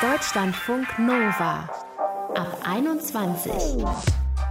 Deutschlandfunk Nova ab 21.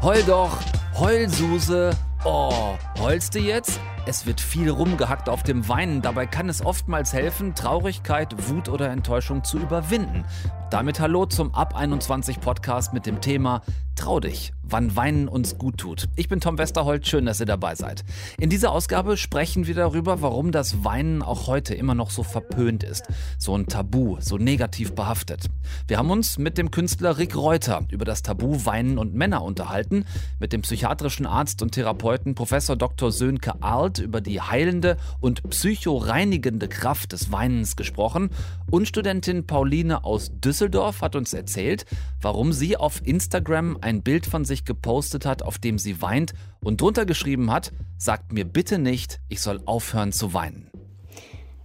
Heul doch, Heulsuse. Oh, heulst du jetzt? Es wird viel rumgehackt auf dem Weinen. Dabei kann es oftmals helfen, Traurigkeit, Wut oder Enttäuschung zu überwinden. Damit hallo zum Ab 21 Podcast mit dem Thema Trau dich, wann Weinen uns gut tut. Ich bin Tom Westerholt, schön, dass ihr dabei seid. In dieser Ausgabe sprechen wir darüber, warum das Weinen auch heute immer noch so verpönt ist, so ein Tabu, so negativ behaftet. Wir haben uns mit dem Künstler Rick Reuter über das Tabu Weinen und Männer unterhalten, mit dem psychiatrischen Arzt und Therapeuten Professor Dr. Sönke Arlt über die heilende und psychoreinigende Kraft des Weinens gesprochen und Studentin Pauline aus Düsseldorf hat uns erzählt, warum sie auf Instagram ein Bild von sich gepostet hat, auf dem sie weint und drunter geschrieben hat, sagt mir bitte nicht, ich soll aufhören zu weinen.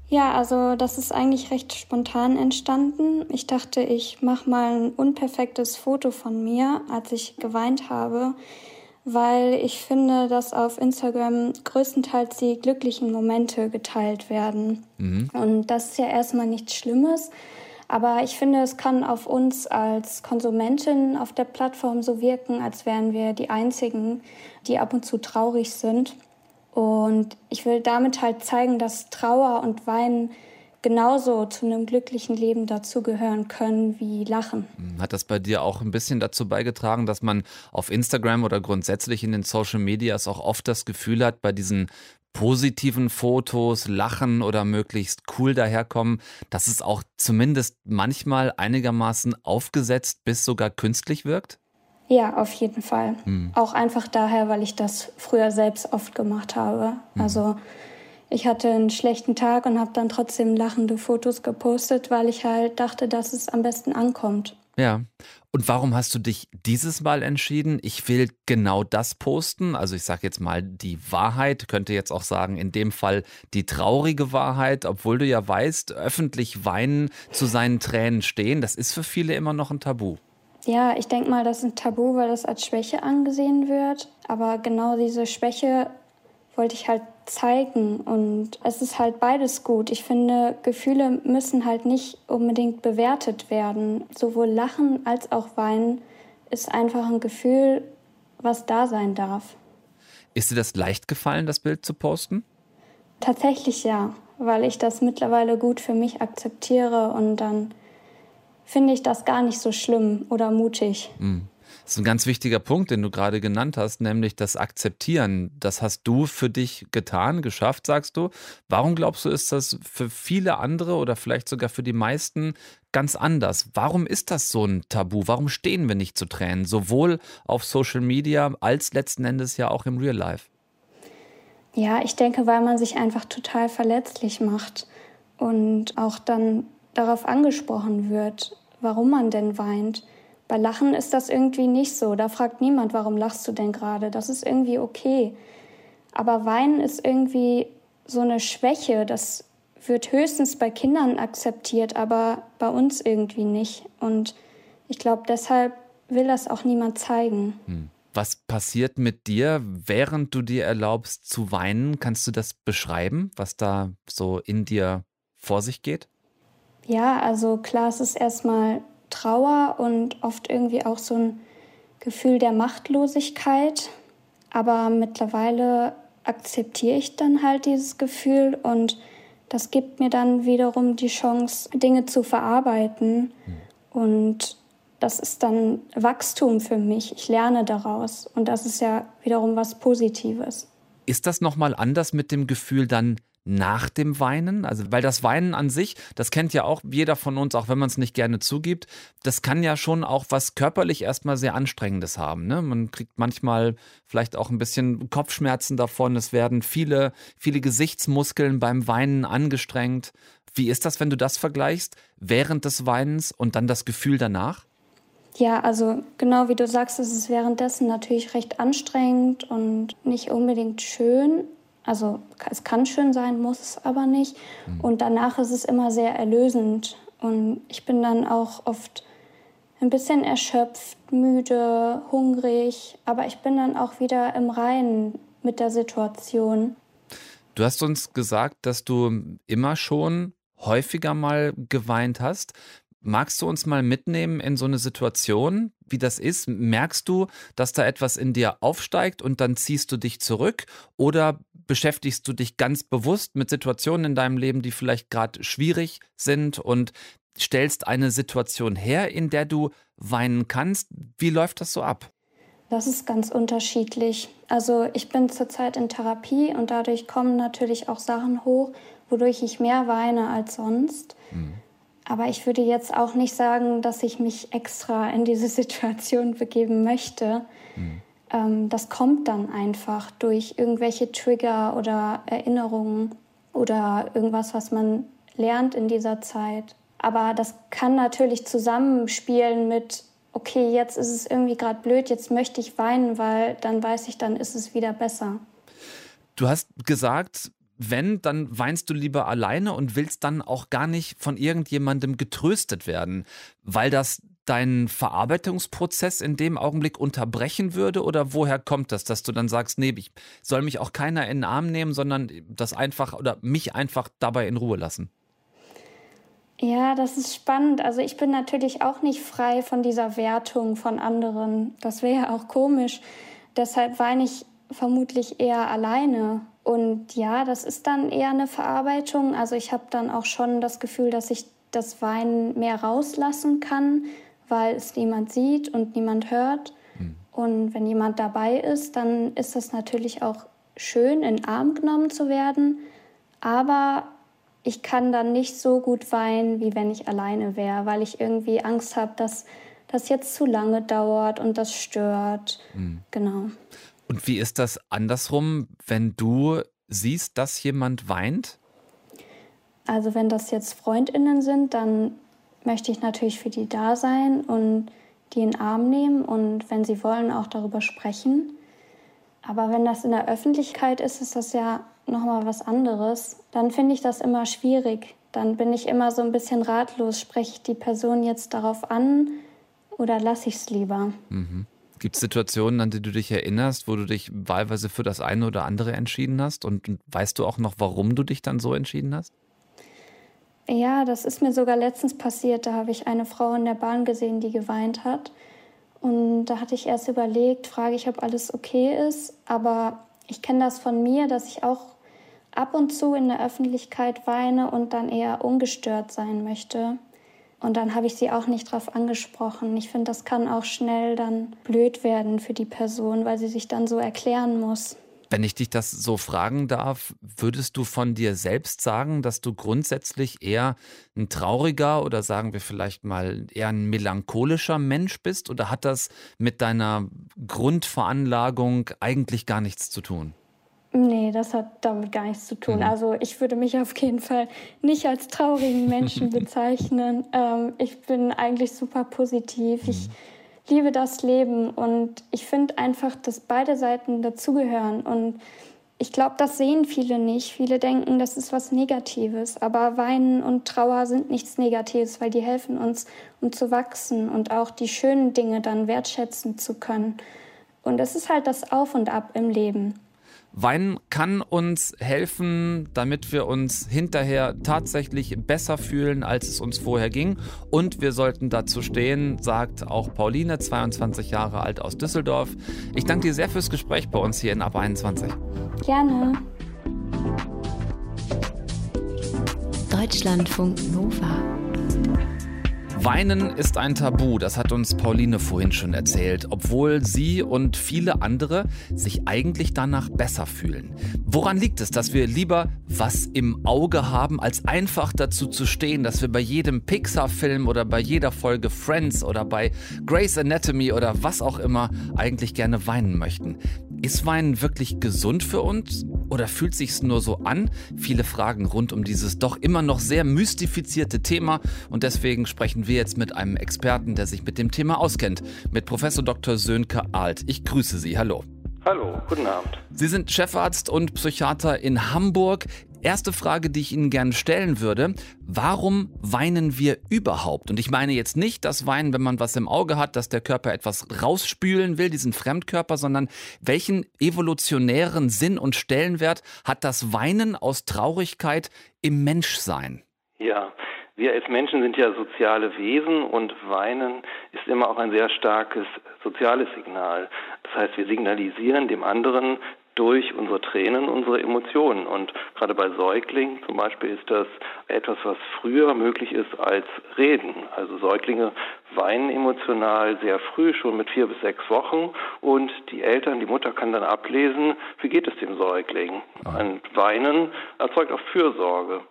Ja, also das ist eigentlich recht spontan entstanden. Ich dachte, ich mache mal ein unperfektes Foto von mir, als ich geweint habe, weil ich finde, dass auf Instagram größtenteils die glücklichen Momente geteilt werden. Mhm. Und das ist ja erstmal nichts Schlimmes. Aber ich finde, es kann auf uns als Konsumentin auf der Plattform so wirken, als wären wir die Einzigen, die ab und zu traurig sind. Und ich will damit halt zeigen, dass Trauer und Weinen genauso zu einem glücklichen Leben dazugehören können wie Lachen. Hat das bei dir auch ein bisschen dazu beigetragen, dass man auf Instagram oder grundsätzlich in den Social Medias auch oft das Gefühl hat, bei diesen positiven Fotos, Lachen oder möglichst cool daherkommen, dass es auch zumindest manchmal einigermaßen aufgesetzt bis sogar künstlich wirkt? Ja, auf jeden Fall. Hm. Auch einfach daher, weil ich das früher selbst oft gemacht habe. Hm. Also ich hatte einen schlechten Tag und habe dann trotzdem lachende Fotos gepostet, weil ich halt dachte, dass es am besten ankommt. Ja. Und warum hast du dich dieses Mal entschieden? Ich will genau das posten. Also ich sage jetzt mal die Wahrheit, könnte jetzt auch sagen, in dem Fall die traurige Wahrheit, obwohl du ja weißt, öffentlich weinen, zu seinen Tränen stehen, das ist für viele immer noch ein Tabu. Ja, ich denke mal, das ist ein Tabu, weil das als Schwäche angesehen wird. Aber genau diese Schwäche wollte ich halt zeigen. Und es ist halt beides gut. Ich finde, Gefühle müssen halt nicht unbedingt bewertet werden. Sowohl Lachen als auch Weinen ist einfach ein Gefühl, was da sein darf. Ist dir das leicht gefallen, das Bild zu posten? Tatsächlich ja, weil ich das mittlerweile gut für mich akzeptiere und dann finde ich das gar nicht so schlimm oder mutig. Mhm. Das ist ein ganz wichtiger Punkt, den du gerade genannt hast, nämlich das Akzeptieren. Das hast du für dich getan, geschafft, sagst du. Warum glaubst du, ist das für viele andere oder vielleicht sogar für die meisten ganz anders? Warum ist das so ein Tabu? Warum stehen wir nicht zu Tränen, sowohl auf Social Media als letzten Endes ja auch im Real Life? Ja, ich denke, weil man sich einfach total verletzlich macht und auch dann darauf angesprochen wird, warum man denn weint. Bei Lachen ist das irgendwie nicht so. Da fragt niemand, warum lachst du denn gerade? Das ist irgendwie okay. Aber Weinen ist irgendwie so eine Schwäche. Das wird höchstens bei Kindern akzeptiert, aber bei uns irgendwie nicht. Und ich glaube, deshalb will das auch niemand zeigen. Hm. Was passiert mit dir, während du dir erlaubst zu weinen? Kannst du das beschreiben, was da so in dir vor sich geht? Ja, also klar, es ist erstmal Trauer und oft irgendwie auch so ein Gefühl der Machtlosigkeit. Aber mittlerweile akzeptiere ich dann halt dieses Gefühl und das gibt mir dann wiederum die Chance, Dinge zu verarbeiten. Und das ist dann Wachstum für mich. Ich lerne daraus und das ist ja wiederum was Positives. Ist das nochmal anders mit dem Gefühl dann nach dem Weinen? Also, weil das Weinen an sich, das kennt ja auch jeder von uns, auch wenn man es nicht gerne zugibt, das kann ja schon auch was körperlich erstmal sehr Anstrengendes haben. Ne? Man kriegt manchmal vielleicht auch ein bisschen Kopfschmerzen davon. Es werden viele, viele Gesichtsmuskeln beim Weinen angestrengt. Wie ist das, wenn du das vergleichst, während des Weinens und dann das Gefühl danach? Ja, also genau wie du sagst, ist es währenddessen natürlich recht anstrengend und nicht unbedingt schön. Also es kann schön sein, muss es aber nicht. Mhm. Und danach ist es immer sehr erlösend. Und ich bin dann auch oft ein bisschen erschöpft, müde, hungrig, aber ich bin dann auch wieder im Reinen mit der Situation. Du hast uns gesagt, dass du immer schon häufiger mal geweint hast. Magst du uns mal mitnehmen in so eine Situation, wie das ist? Merkst du, dass da etwas in dir aufsteigt und dann ziehst du dich zurück? Oder beschäftigst du dich ganz bewusst mit Situationen in deinem Leben, die vielleicht gerade schwierig sind und stellst eine Situation her, in der du weinen kannst? Wie läuft das so ab? Das ist ganz unterschiedlich. Also ich bin zurzeit in Therapie und dadurch kommen natürlich auch Sachen hoch, wodurch ich mehr weine als sonst. Mhm. Aber ich würde jetzt auch nicht sagen, dass ich mich extra in diese Situation begeben möchte. Mhm. Ähm, das kommt dann einfach durch irgendwelche Trigger oder Erinnerungen oder irgendwas, was man lernt in dieser Zeit. Aber das kann natürlich zusammenspielen mit, okay, jetzt ist es irgendwie gerade blöd, jetzt möchte ich weinen, weil dann weiß ich, dann ist es wieder besser. Du hast gesagt, wenn, dann weinst du lieber alleine und willst dann auch gar nicht von irgendjemandem getröstet werden, weil das deinen Verarbeitungsprozess in dem Augenblick unterbrechen würde? Oder woher kommt das, dass du dann sagst, nee, ich soll mich auch keiner in den Arm nehmen, sondern das einfach oder mich einfach dabei in Ruhe lassen? Ja, das ist spannend. Also ich bin natürlich auch nicht frei von dieser Wertung von anderen. Das wäre ja auch komisch. Deshalb weine ich vermutlich eher alleine und ja, das ist dann eher eine Verarbeitung. Also ich habe dann auch schon das Gefühl, dass ich das Weinen mehr rauslassen kann, weil es niemand sieht und niemand hört. Mhm. Und wenn jemand dabei ist, dann ist das natürlich auch schön, in den Arm genommen zu werden. Aber ich kann dann nicht so gut weinen, wie wenn ich alleine wäre, weil ich irgendwie Angst habe, dass das jetzt zu lange dauert und das stört. Mhm. Genau. Und wie ist das andersrum, wenn du siehst, dass jemand weint? Also wenn das jetzt Freundinnen sind, dann möchte ich natürlich für die da sein und die in den Arm nehmen und wenn sie wollen auch darüber sprechen. Aber wenn das in der Öffentlichkeit ist, ist das ja noch mal was anderes. Dann finde ich das immer schwierig. Dann bin ich immer so ein bisschen ratlos. Spreche ich die Person jetzt darauf an oder lasse ich es lieber? Mhm. Gibt es Situationen, an die du dich erinnerst, wo du dich wahlweise für das eine oder andere entschieden hast? Und weißt du auch noch, warum du dich dann so entschieden hast? Ja, das ist mir sogar letztens passiert. Da habe ich eine Frau in der Bahn gesehen, die geweint hat. Und da hatte ich erst überlegt, frage ich, ob alles okay ist. Aber ich kenne das von mir, dass ich auch ab und zu in der Öffentlichkeit weine und dann eher ungestört sein möchte. Und dann habe ich sie auch nicht darauf angesprochen. Ich finde, das kann auch schnell dann blöd werden für die Person, weil sie sich dann so erklären muss. Wenn ich dich das so fragen darf, würdest du von dir selbst sagen, dass du grundsätzlich eher ein trauriger oder sagen wir vielleicht mal eher ein melancholischer Mensch bist? Oder hat das mit deiner Grundveranlagung eigentlich gar nichts zu tun? Nee, das hat damit gar nichts zu tun. Mhm. Also ich würde mich auf jeden Fall nicht als traurigen Menschen bezeichnen. Ähm, ich bin eigentlich super positiv. Mhm. Ich liebe das Leben und ich finde einfach, dass beide Seiten dazugehören. Und ich glaube, das sehen viele nicht. Viele denken, das ist was Negatives. Aber Weinen und Trauer sind nichts Negatives, weil die helfen uns, um zu wachsen und auch die schönen Dinge dann wertschätzen zu können. Und es ist halt das Auf und Ab im Leben. Weinen kann uns helfen, damit wir uns hinterher tatsächlich besser fühlen, als es uns vorher ging. Und wir sollten dazu stehen, sagt auch Pauline, 22 Jahre alt aus Düsseldorf. Ich danke dir sehr fürs Gespräch bei uns hier in Ab 21. Gerne. Deutschlandfunk Nova. Weinen ist ein Tabu, das hat uns Pauline vorhin schon erzählt, obwohl sie und viele andere sich eigentlich danach besser fühlen. Woran liegt es, dass wir lieber was im Auge haben, als einfach dazu zu stehen, dass wir bei jedem Pixar-Film oder bei jeder Folge Friends oder bei Grey's Anatomy oder was auch immer eigentlich gerne weinen möchten? Ist Weinen wirklich gesund für uns oder fühlt sich's nur so an? Viele Fragen rund um dieses doch immer noch sehr mystifizierte Thema und deswegen sprechen wir jetzt mit einem Experten, der sich mit dem Thema auskennt, mit Professor Dr. Sönke Alt. Ich grüße Sie. Hallo. Hallo, guten Abend. Sie sind Chefarzt und Psychiater in Hamburg. Erste Frage, die ich Ihnen gerne stellen würde. Warum weinen wir überhaupt? Und ich meine jetzt nicht das Weinen, wenn man was im Auge hat, dass der Körper etwas rausspülen will, diesen Fremdkörper, sondern welchen evolutionären Sinn und Stellenwert hat das Weinen aus Traurigkeit im Menschsein? Ja, Wir als Menschen sind ja soziale Wesen und Weinen ist immer auch ein sehr starkes soziales Signal. Das heißt, wir signalisieren dem anderen durch unsere Tränen unsere Emotionen. Und gerade bei Säuglingen zum Beispiel ist das etwas, was früher möglich ist als Reden. Also Säuglinge weinen emotional sehr früh, schon mit vier bis sechs Wochen. Und die Eltern, die Mutter kann dann ablesen, wie geht es dem Säugling. Ein Weinen erzeugt auch Fürsorge.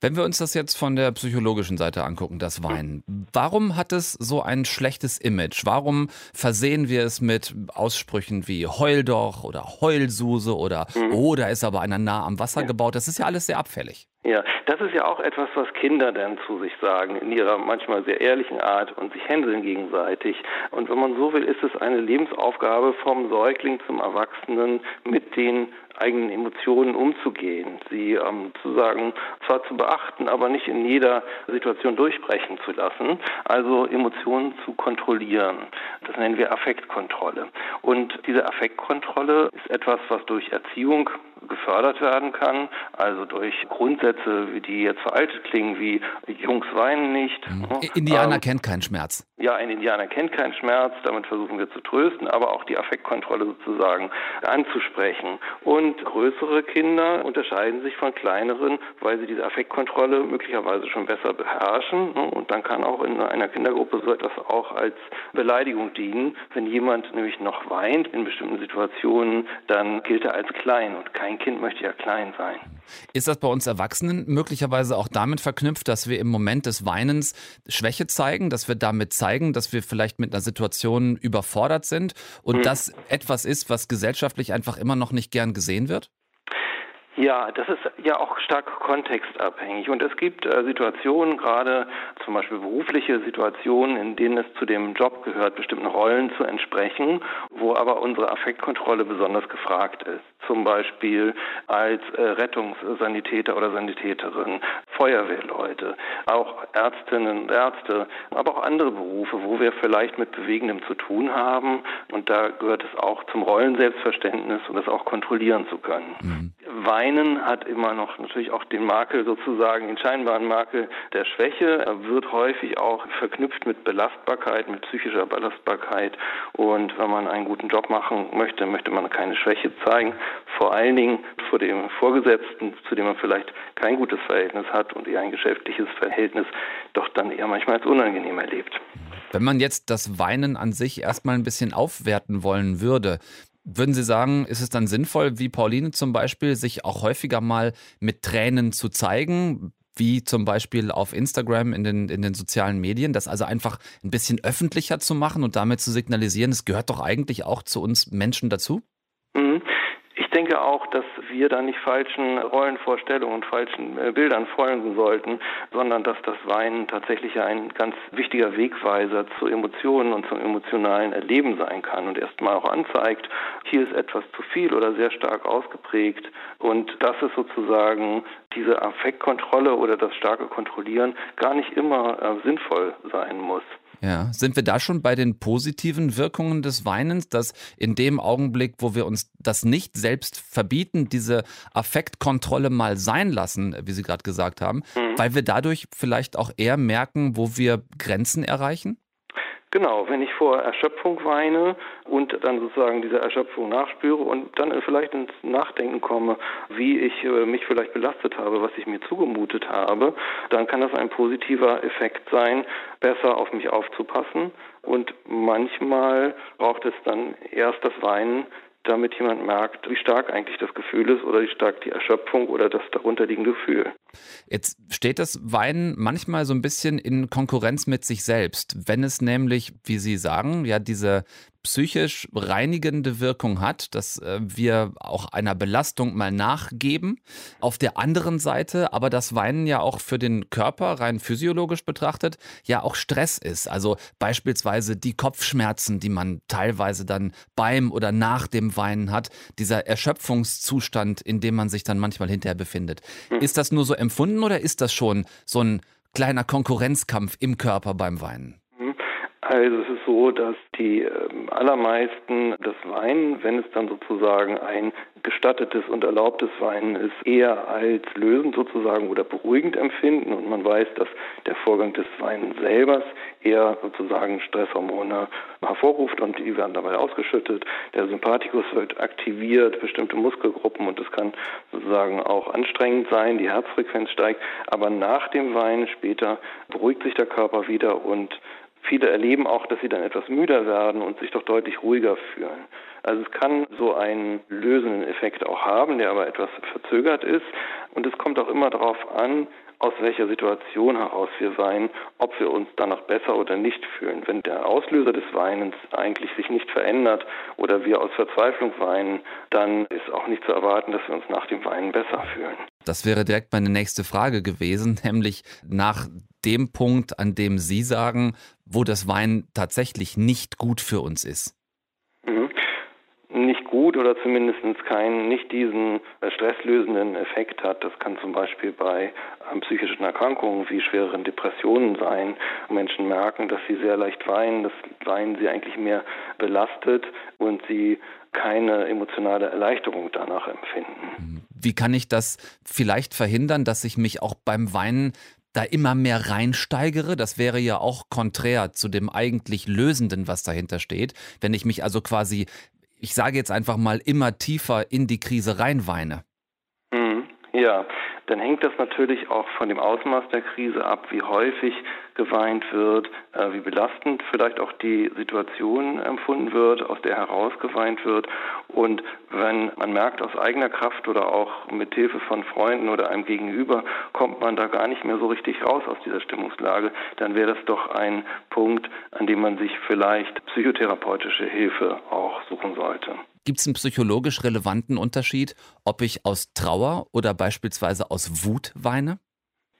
Wenn wir uns das jetzt von der psychologischen Seite angucken, das Weinen, warum hat es so ein schlechtes Image? Warum versehen wir es mit Aussprüchen wie Heul doch oder Heulsuse oder mhm. Oh, da ist aber einer nah am Wasser ja. gebaut? Das ist ja alles sehr abfällig. Ja, das ist ja auch etwas, was Kinder dann zu sich sagen, in ihrer manchmal sehr ehrlichen Art und sich händeln gegenseitig. Und wenn man so will, ist es eine Lebensaufgabe vom Säugling zum Erwachsenen, mit den eigenen Emotionen umzugehen, sie ähm, sozusagen zwar zu beachten, aber nicht in jeder Situation durchbrechen zu lassen, also Emotionen zu kontrollieren. Das nennen wir Affektkontrolle. Und diese Affektkontrolle ist etwas, was durch Erziehung gefördert werden kann, also durch Grundsätze, die jetzt veraltet klingen, wie Jungs weinen nicht. Mhm. Indianer ähm, kennt keinen Schmerz. Ja, ein Indianer kennt keinen Schmerz, damit versuchen wir zu trösten, aber auch die Affektkontrolle sozusagen anzusprechen. Und größere Kinder unterscheiden sich von kleineren, weil sie diese Affektkontrolle möglicherweise schon besser beherrschen. Ne? Und dann kann auch in einer Kindergruppe so etwas auch als Beleidigung dienen. Wenn jemand nämlich noch weint in bestimmten Situationen, dann gilt er als klein und kein Kind möchte ja klein sein. Ist das bei uns Erwachsenen möglicherweise auch damit verknüpft, dass wir im Moment des Weinens Schwäche zeigen, dass wir damit zeigen, dass wir vielleicht mit einer Situation überfordert sind und hm. das etwas ist, was gesellschaftlich einfach immer noch nicht gern gesehen wird? Ja, das ist ja auch stark kontextabhängig. Und es gibt äh, Situationen, gerade zum Beispiel berufliche Situationen, in denen es zu dem Job gehört, bestimmten Rollen zu entsprechen, wo aber unsere Affektkontrolle besonders gefragt ist. Zum Beispiel als äh, Rettungssanitäter oder Sanitäterin, Feuerwehrleute, auch Ärztinnen und Ärzte, aber auch andere Berufe, wo wir vielleicht mit Bewegendem zu tun haben. Und da gehört es auch zum Rollenselbstverständnis und das auch kontrollieren zu können. Mhm. Weinen hat immer noch natürlich auch den Makel sozusagen, den scheinbaren Makel der Schwäche. Er wird häufig auch verknüpft mit Belastbarkeit, mit psychischer Belastbarkeit. Und wenn man einen guten Job machen möchte, möchte man keine Schwäche zeigen. Vor allen Dingen vor dem Vorgesetzten, zu dem man vielleicht kein gutes Verhältnis hat und eher ein geschäftliches Verhältnis, doch dann eher manchmal als unangenehm erlebt. Wenn man jetzt das Weinen an sich erstmal ein bisschen aufwerten wollen würde, würden Sie sagen, ist es dann sinnvoll, wie Pauline zum Beispiel, sich auch häufiger mal mit Tränen zu zeigen? Wie zum Beispiel auf Instagram in den, in den sozialen Medien, das also einfach ein bisschen öffentlicher zu machen und damit zu signalisieren, es gehört doch eigentlich auch zu uns Menschen dazu? Denke auch, dass wir da nicht falschen Rollenvorstellungen und falschen äh, Bildern folgen sollten, sondern dass das Weinen tatsächlich ein ganz wichtiger Wegweiser zu Emotionen und zum emotionalen Erleben sein kann und erstmal auch anzeigt, hier ist etwas zu viel oder sehr stark ausgeprägt und dass es sozusagen diese Affektkontrolle oder das starke Kontrollieren gar nicht immer äh, sinnvoll sein muss. Ja, sind wir da schon bei den positiven Wirkungen des Weinens, dass in dem Augenblick, wo wir uns das nicht selbst verbieten, diese Affektkontrolle mal sein lassen, wie Sie gerade gesagt haben, mhm. weil wir dadurch vielleicht auch eher merken, wo wir Grenzen erreichen? Genau, wenn ich vor Erschöpfung weine und dann sozusagen diese Erschöpfung nachspüre und dann vielleicht ins Nachdenken komme, wie ich äh, mich vielleicht belastet habe, was ich mir zugemutet habe, dann kann das ein positiver Effekt sein, besser auf mich aufzupassen. Und manchmal braucht es dann erst das Weinen, damit jemand merkt, wie stark eigentlich das Gefühl ist oder wie stark die Erschöpfung oder das darunterliegende Gefühl. Jetzt steht das Weinen manchmal so ein bisschen in Konkurrenz mit sich selbst, wenn es nämlich, wie Sie sagen, ja diese psychisch reinigende Wirkung hat, dass äh, wir auch einer Belastung mal nachgeben. Auf der anderen Seite aber das Weinen ja auch für den Körper rein physiologisch betrachtet ja auch Stress ist. Also beispielsweise die Kopfschmerzen, die man teilweise dann beim oder nach dem Weinen hat, dieser Erschöpfungszustand, in dem man sich dann manchmal hinterher befindet. Hm. Ist das nur so empfunden oder ist das schon so ein kleiner Konkurrenzkampf im Körper beim Weinen? Es ist so, dass die ähm, allermeisten das Weinen, wenn es dann sozusagen ein gestattetes und erlaubtes Weinen ist, eher als lösend sozusagen oder beruhigend empfinden. Und man weiß, dass der Vorgang des Weinens selber eher sozusagen Stresshormone hervorruft und die werden dabei ausgeschüttet. Der Sympathikus wird aktiviert, bestimmte Muskelgruppen und es kann sozusagen auch anstrengend sein, die Herzfrequenz steigt. Aber nach dem Weinen später beruhigt sich der Körper wieder und Viele erleben auch, dass sie dann etwas müder werden und sich doch deutlich ruhiger fühlen. Also es kann so einen lösenden Effekt auch haben, der aber etwas verzögert ist. Und es kommt auch immer darauf an, aus welcher Situation heraus wir weinen, ob wir uns danach besser oder nicht fühlen. Wenn der Auslöser des Weinens eigentlich sich nicht verändert oder wir aus Verzweiflung weinen, dann ist auch nicht zu erwarten, dass wir uns nach dem Weinen besser fühlen. Das wäre direkt meine nächste Frage gewesen, nämlich nach dem Punkt, an dem Sie sagen, wo das Wein tatsächlich nicht gut für uns ist? Mhm. Nicht gut oder zumindest keinen, nicht diesen äh, stresslösenden Effekt hat. Das kann zum Beispiel bei ähm, psychischen Erkrankungen wie schwereren Depressionen sein. Menschen merken, dass sie sehr leicht weinen, dass Weinen sie eigentlich mehr belastet und sie keine emotionale Erleichterung danach empfinden. Wie kann ich das vielleicht verhindern, dass ich mich auch beim Weinen da immer mehr reinsteigere. Das wäre ja auch konträr zu dem eigentlich Lösenden, was dahinter steht. Wenn ich mich also quasi, ich sage jetzt einfach mal, immer tiefer in die Krise reinweine. Ja, dann hängt das natürlich auch von dem Ausmaß der Krise ab, wie häufig geweint wird, äh, wie belastend vielleicht auch die Situation empfunden wird, aus der heraus geweint wird. Und wenn man merkt, aus eigener Kraft oder auch mit Hilfe von Freunden oder einem Gegenüber kommt man da gar nicht mehr so richtig raus aus dieser Stimmungslage, dann wäre das doch ein Punkt, an dem man sich vielleicht psychotherapeutische Hilfe auch suchen sollte. Gibt es einen psychologisch relevanten Unterschied, ob ich aus Trauer oder beispielsweise aus Wut weine?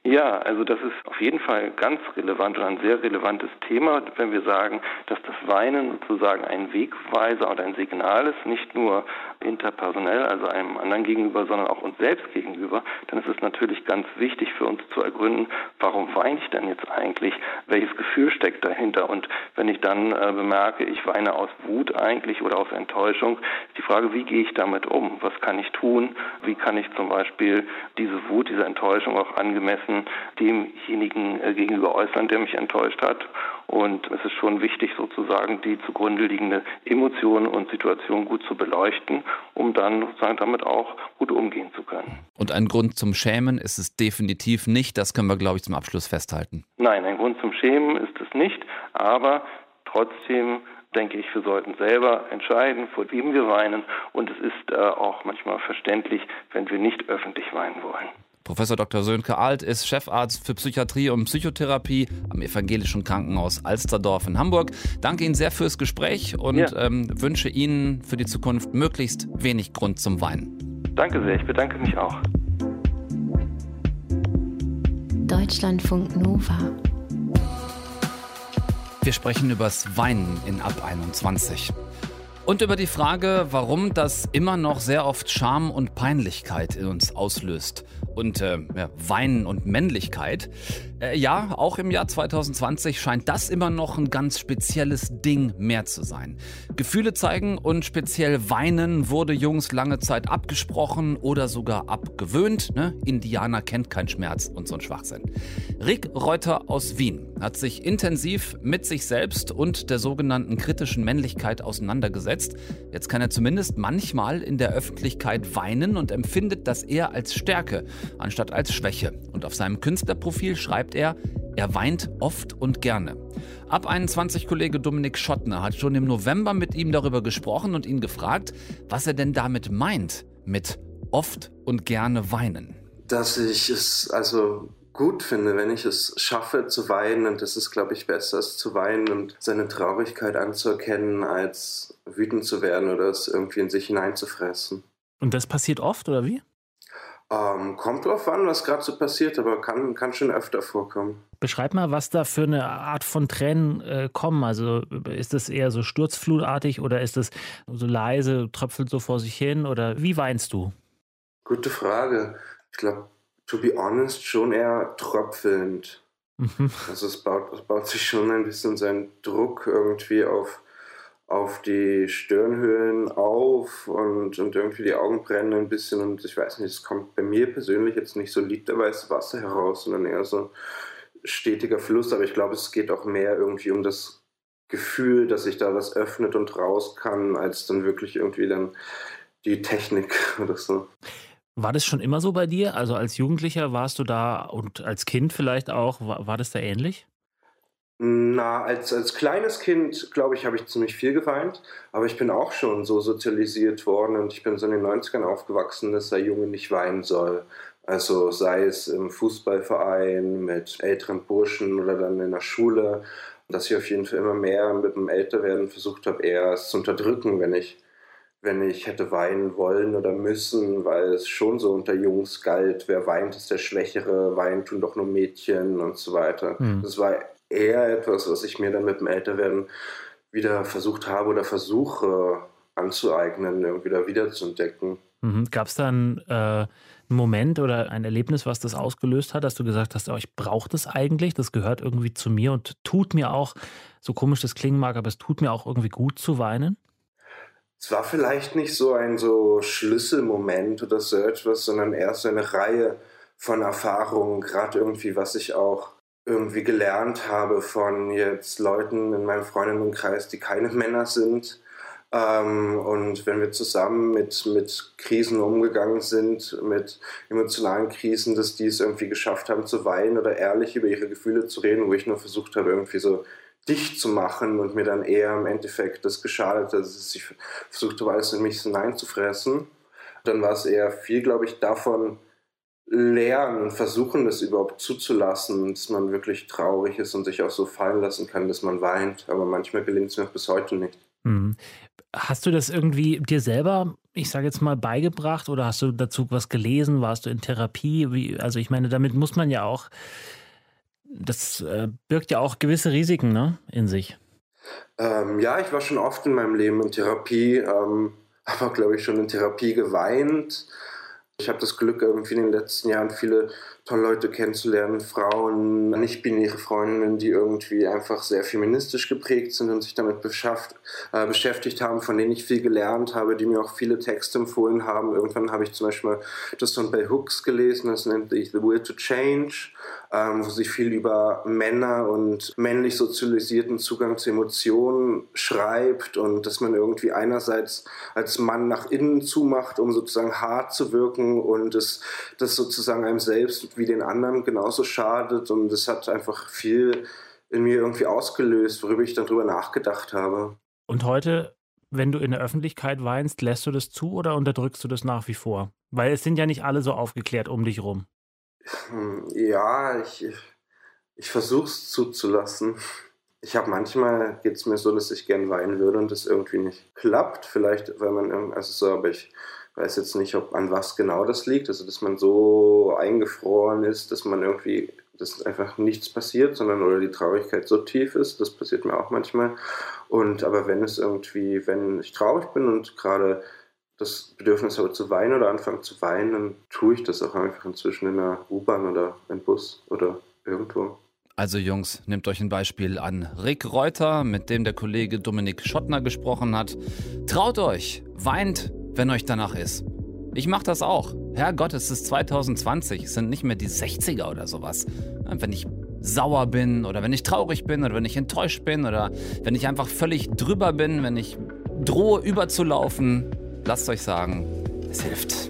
Ja, also das ist auf jeden Fall ganz relevant und ein sehr relevantes Thema, wenn wir sagen, dass das Weinen sozusagen ein Wegweiser oder ein Signal ist, nicht nur interpersonell, also einem anderen gegenüber, sondern auch uns selbst gegenüber, dann ist es natürlich ganz wichtig für uns zu ergründen, warum weine ich denn jetzt eigentlich? Welches Gefühl steckt dahinter? Und wenn ich dann äh, bemerke, ich weine aus Wut eigentlich oder aus Enttäuschung, ist die Frage, wie gehe ich damit um? Was kann ich tun? Wie kann ich zum Beispiel diese Wut, diese Enttäuschung auch angemessen Interessen demjenigen äh, gegenüber äußern, der mich enttäuscht hat. Und es ist schon wichtig, sozusagen die zugrunde liegende Emotion und Situation gut zu beleuchten, um dann sozusagen damit auch gut umgehen zu können. Und ein Grund zum Schämen ist es definitiv nicht. Das können wir, glaube ich, zum Abschluss festhalten. Nein, ein Grund zum Schämen ist es nicht. Aber trotzdem denke ich, wir sollten selber entscheiden, vor wem wir weinen. Und es ist äh, auch manchmal verständlich, wenn wir nicht öffentlich weinen wollen. Professor Dr. Sönke Alt ist Chefarzt für Psychiatrie und Psychotherapie am Evangelischen Krankenhaus Alsterdorf in Hamburg. Danke Ihnen sehr fürs Gespräch und ja. ähm, wünsche Ihnen für die Zukunft möglichst wenig Grund zum Weinen. Danke sehr, ich bedanke mich auch. Deutschlandfunk Nova. Wir sprechen übers Weinen in Ab 21. Und über die Frage, warum das immer noch sehr oft Scham und Peinlichkeit in uns auslöst und äh, ja, Weinen und Männlichkeit. Äh, ja, auch im Jahr 2020 scheint das immer noch ein ganz spezielles Ding mehr zu sein. Gefühle zeigen und speziell weinen wurde Jungs lange Zeit abgesprochen oder sogar abgewöhnt. Ne? Indianer kennt keinen Schmerz und so ein Schwachsinn. Rick Reuter aus Wien hat sich intensiv mit sich selbst und der sogenannten kritischen Männlichkeit auseinandergesetzt. Jetzt kann er zumindest manchmal in der Öffentlichkeit weinen und empfindet das eher als Stärke anstatt als Schwäche. Und auf seinem Künstlerprofil schreibt er, er weint oft und gerne. Ab 21 Kollege Dominik Schottner hat schon im November mit ihm darüber gesprochen und ihn gefragt, was er denn damit meint mit oft und gerne weinen. Dass ich es also gut finde, wenn ich es schaffe zu weinen und das ist, glaube ich, besser, als zu weinen und seine Traurigkeit anzuerkennen, als wütend zu werden oder es irgendwie in sich hineinzufressen. Und das passiert oft oder wie? Ähm, kommt drauf an, was gerade so passiert, aber kann, kann schon öfter vorkommen. Beschreib mal, was da für eine Art von Tränen äh, kommen. Also ist das eher so sturzflutartig oder ist das so leise, tröpfelt so vor sich hin oder wie weinst du? Gute Frage. Ich glaube, to be honest, schon eher tröpfelnd. Mhm. Also es baut, es baut sich schon ein bisschen sein Druck irgendwie auf, auf die Stirnhöhlen auf und, und irgendwie die Augen brennen ein bisschen und ich weiß nicht, es kommt bei mir persönlich jetzt nicht so literweise Wasser heraus, sondern eher so stetiger Fluss, aber ich glaube, es geht auch mehr irgendwie um das Gefühl, dass sich da was öffnet und raus kann, als dann wirklich irgendwie dann die Technik oder so. War das schon immer so bei dir? Also als Jugendlicher warst du da und als Kind vielleicht auch, war, war das da ähnlich? Na, als, als kleines Kind, glaube ich, habe ich ziemlich viel geweint, aber ich bin auch schon so sozialisiert worden und ich bin so in den 90ern aufgewachsen, dass der Junge nicht weinen soll. Also sei es im Fußballverein mit älteren Burschen oder dann in der Schule, dass ich auf jeden Fall immer mehr mit dem Älterwerden versucht habe, eher es zu unterdrücken, wenn ich wenn ich hätte weinen wollen oder müssen, weil es schon so unter Jungs galt, wer weint, ist der Schwächere, weinen tun doch nur Mädchen und so weiter. Mhm. Das war eher etwas, was ich mir dann mit dem Älterwerden wieder versucht habe oder versuche anzueignen, irgendwie da wieder zu entdecken. Mhm. Gab es dann äh, einen Moment oder ein Erlebnis, was das ausgelöst hat, dass du gesagt hast, oh, ich brauche das eigentlich, das gehört irgendwie zu mir und tut mir auch, so komisch das klingen mag, aber es tut mir auch irgendwie gut zu weinen? es war vielleicht nicht so ein so Schlüsselmoment oder so etwas, sondern eher so eine Reihe von Erfahrungen, gerade irgendwie, was ich auch irgendwie gelernt habe von jetzt Leuten in meinem Freundinnenkreis, die keine Männer sind. Ähm, und wenn wir zusammen mit, mit Krisen umgegangen sind, mit emotionalen Krisen, dass die es irgendwie geschafft haben zu weinen oder ehrlich über ihre Gefühle zu reden, wo ich nur versucht habe, irgendwie so dicht zu machen und mir dann eher im Endeffekt das geschadet, dass ich versucht habe, alles in mich hineinzufressen. Dann war es eher viel, glaube ich, davon lernen und versuchen, das überhaupt zuzulassen, dass man wirklich traurig ist und sich auch so fallen lassen kann, dass man weint. Aber manchmal gelingt es mir bis heute nicht. Mhm. Hast du das irgendwie dir selber, ich sage jetzt mal, beigebracht oder hast du dazu was gelesen? Warst du in Therapie? Wie, also ich meine, damit muss man ja auch das äh, birgt ja auch gewisse Risiken ne, in sich. Ähm, ja, ich war schon oft in meinem Leben in Therapie, ähm, habe glaube ich, schon in Therapie geweint. Ich habe das Glück, irgendwie in den letzten Jahren viele tolle Leute kennenzulernen, Frauen, nicht-binäre Freundinnen, die irgendwie einfach sehr feministisch geprägt sind und sich damit beschafft, äh, beschäftigt haben, von denen ich viel gelernt habe, die mir auch viele Texte empfohlen haben. Irgendwann habe ich zum Beispiel das von Bell Hooks gelesen, das nennt sich The Will to Change, ähm, wo sie viel über Männer und männlich sozialisierten Zugang zu Emotionen schreibt und dass man irgendwie einerseits als Mann nach innen zumacht, um sozusagen hart zu wirken und es das sozusagen einem selbst wie den anderen genauso schadet und es hat einfach viel in mir irgendwie ausgelöst, worüber ich dann drüber nachgedacht habe. Und heute, wenn du in der Öffentlichkeit weinst, lässt du das zu oder unterdrückst du das nach wie vor? Weil es sind ja nicht alle so aufgeklärt um dich rum. Hm, ja, ich, ich versuche es zuzulassen. Ich habe manchmal geht es mir so, dass ich gern weinen würde und das irgendwie nicht klappt. Vielleicht, weil man, also so, aber ich weiß jetzt nicht, ob an was genau das liegt, also dass man so eingefroren ist, dass man irgendwie, dass einfach nichts passiert, sondern oder die Traurigkeit so tief ist, das passiert mir auch manchmal. Und aber wenn es irgendwie, wenn ich traurig bin und gerade das Bedürfnis habe zu weinen oder anfange zu weinen, dann tue ich das auch einfach inzwischen in der U-Bahn oder im Bus oder irgendwo. Also Jungs, nehmt euch ein Beispiel an Rick Reuter, mit dem der Kollege Dominik Schottner gesprochen hat. Traut euch, weint, wenn euch danach ist. Ich mache das auch. Herrgott, es ist 2020, es sind nicht mehr die 60er oder sowas. Wenn ich sauer bin oder wenn ich traurig bin oder wenn ich enttäuscht bin oder wenn ich einfach völlig drüber bin, wenn ich drohe überzulaufen, lasst euch sagen, es hilft.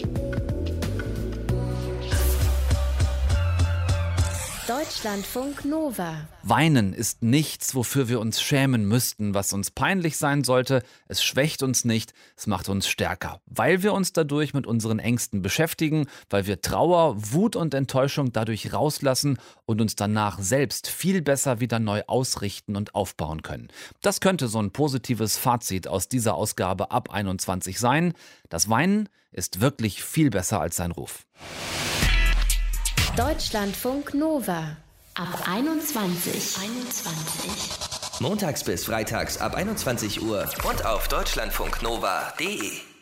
Deutschlandfunk Nova. Weinen ist nichts, wofür wir uns schämen müssten, was uns peinlich sein sollte. Es schwächt uns nicht, es macht uns stärker, weil wir uns dadurch mit unseren Ängsten beschäftigen, weil wir Trauer, Wut und Enttäuschung dadurch rauslassen und uns danach selbst viel besser wieder neu ausrichten und aufbauen können. Das könnte so ein positives Fazit aus dieser Ausgabe ab 21 sein. Das Weinen ist wirklich viel besser als sein Ruf. Deutschlandfunk Nova ab 21. 21. Montags bis freitags ab 21 Uhr und auf deutschlandfunknova.de.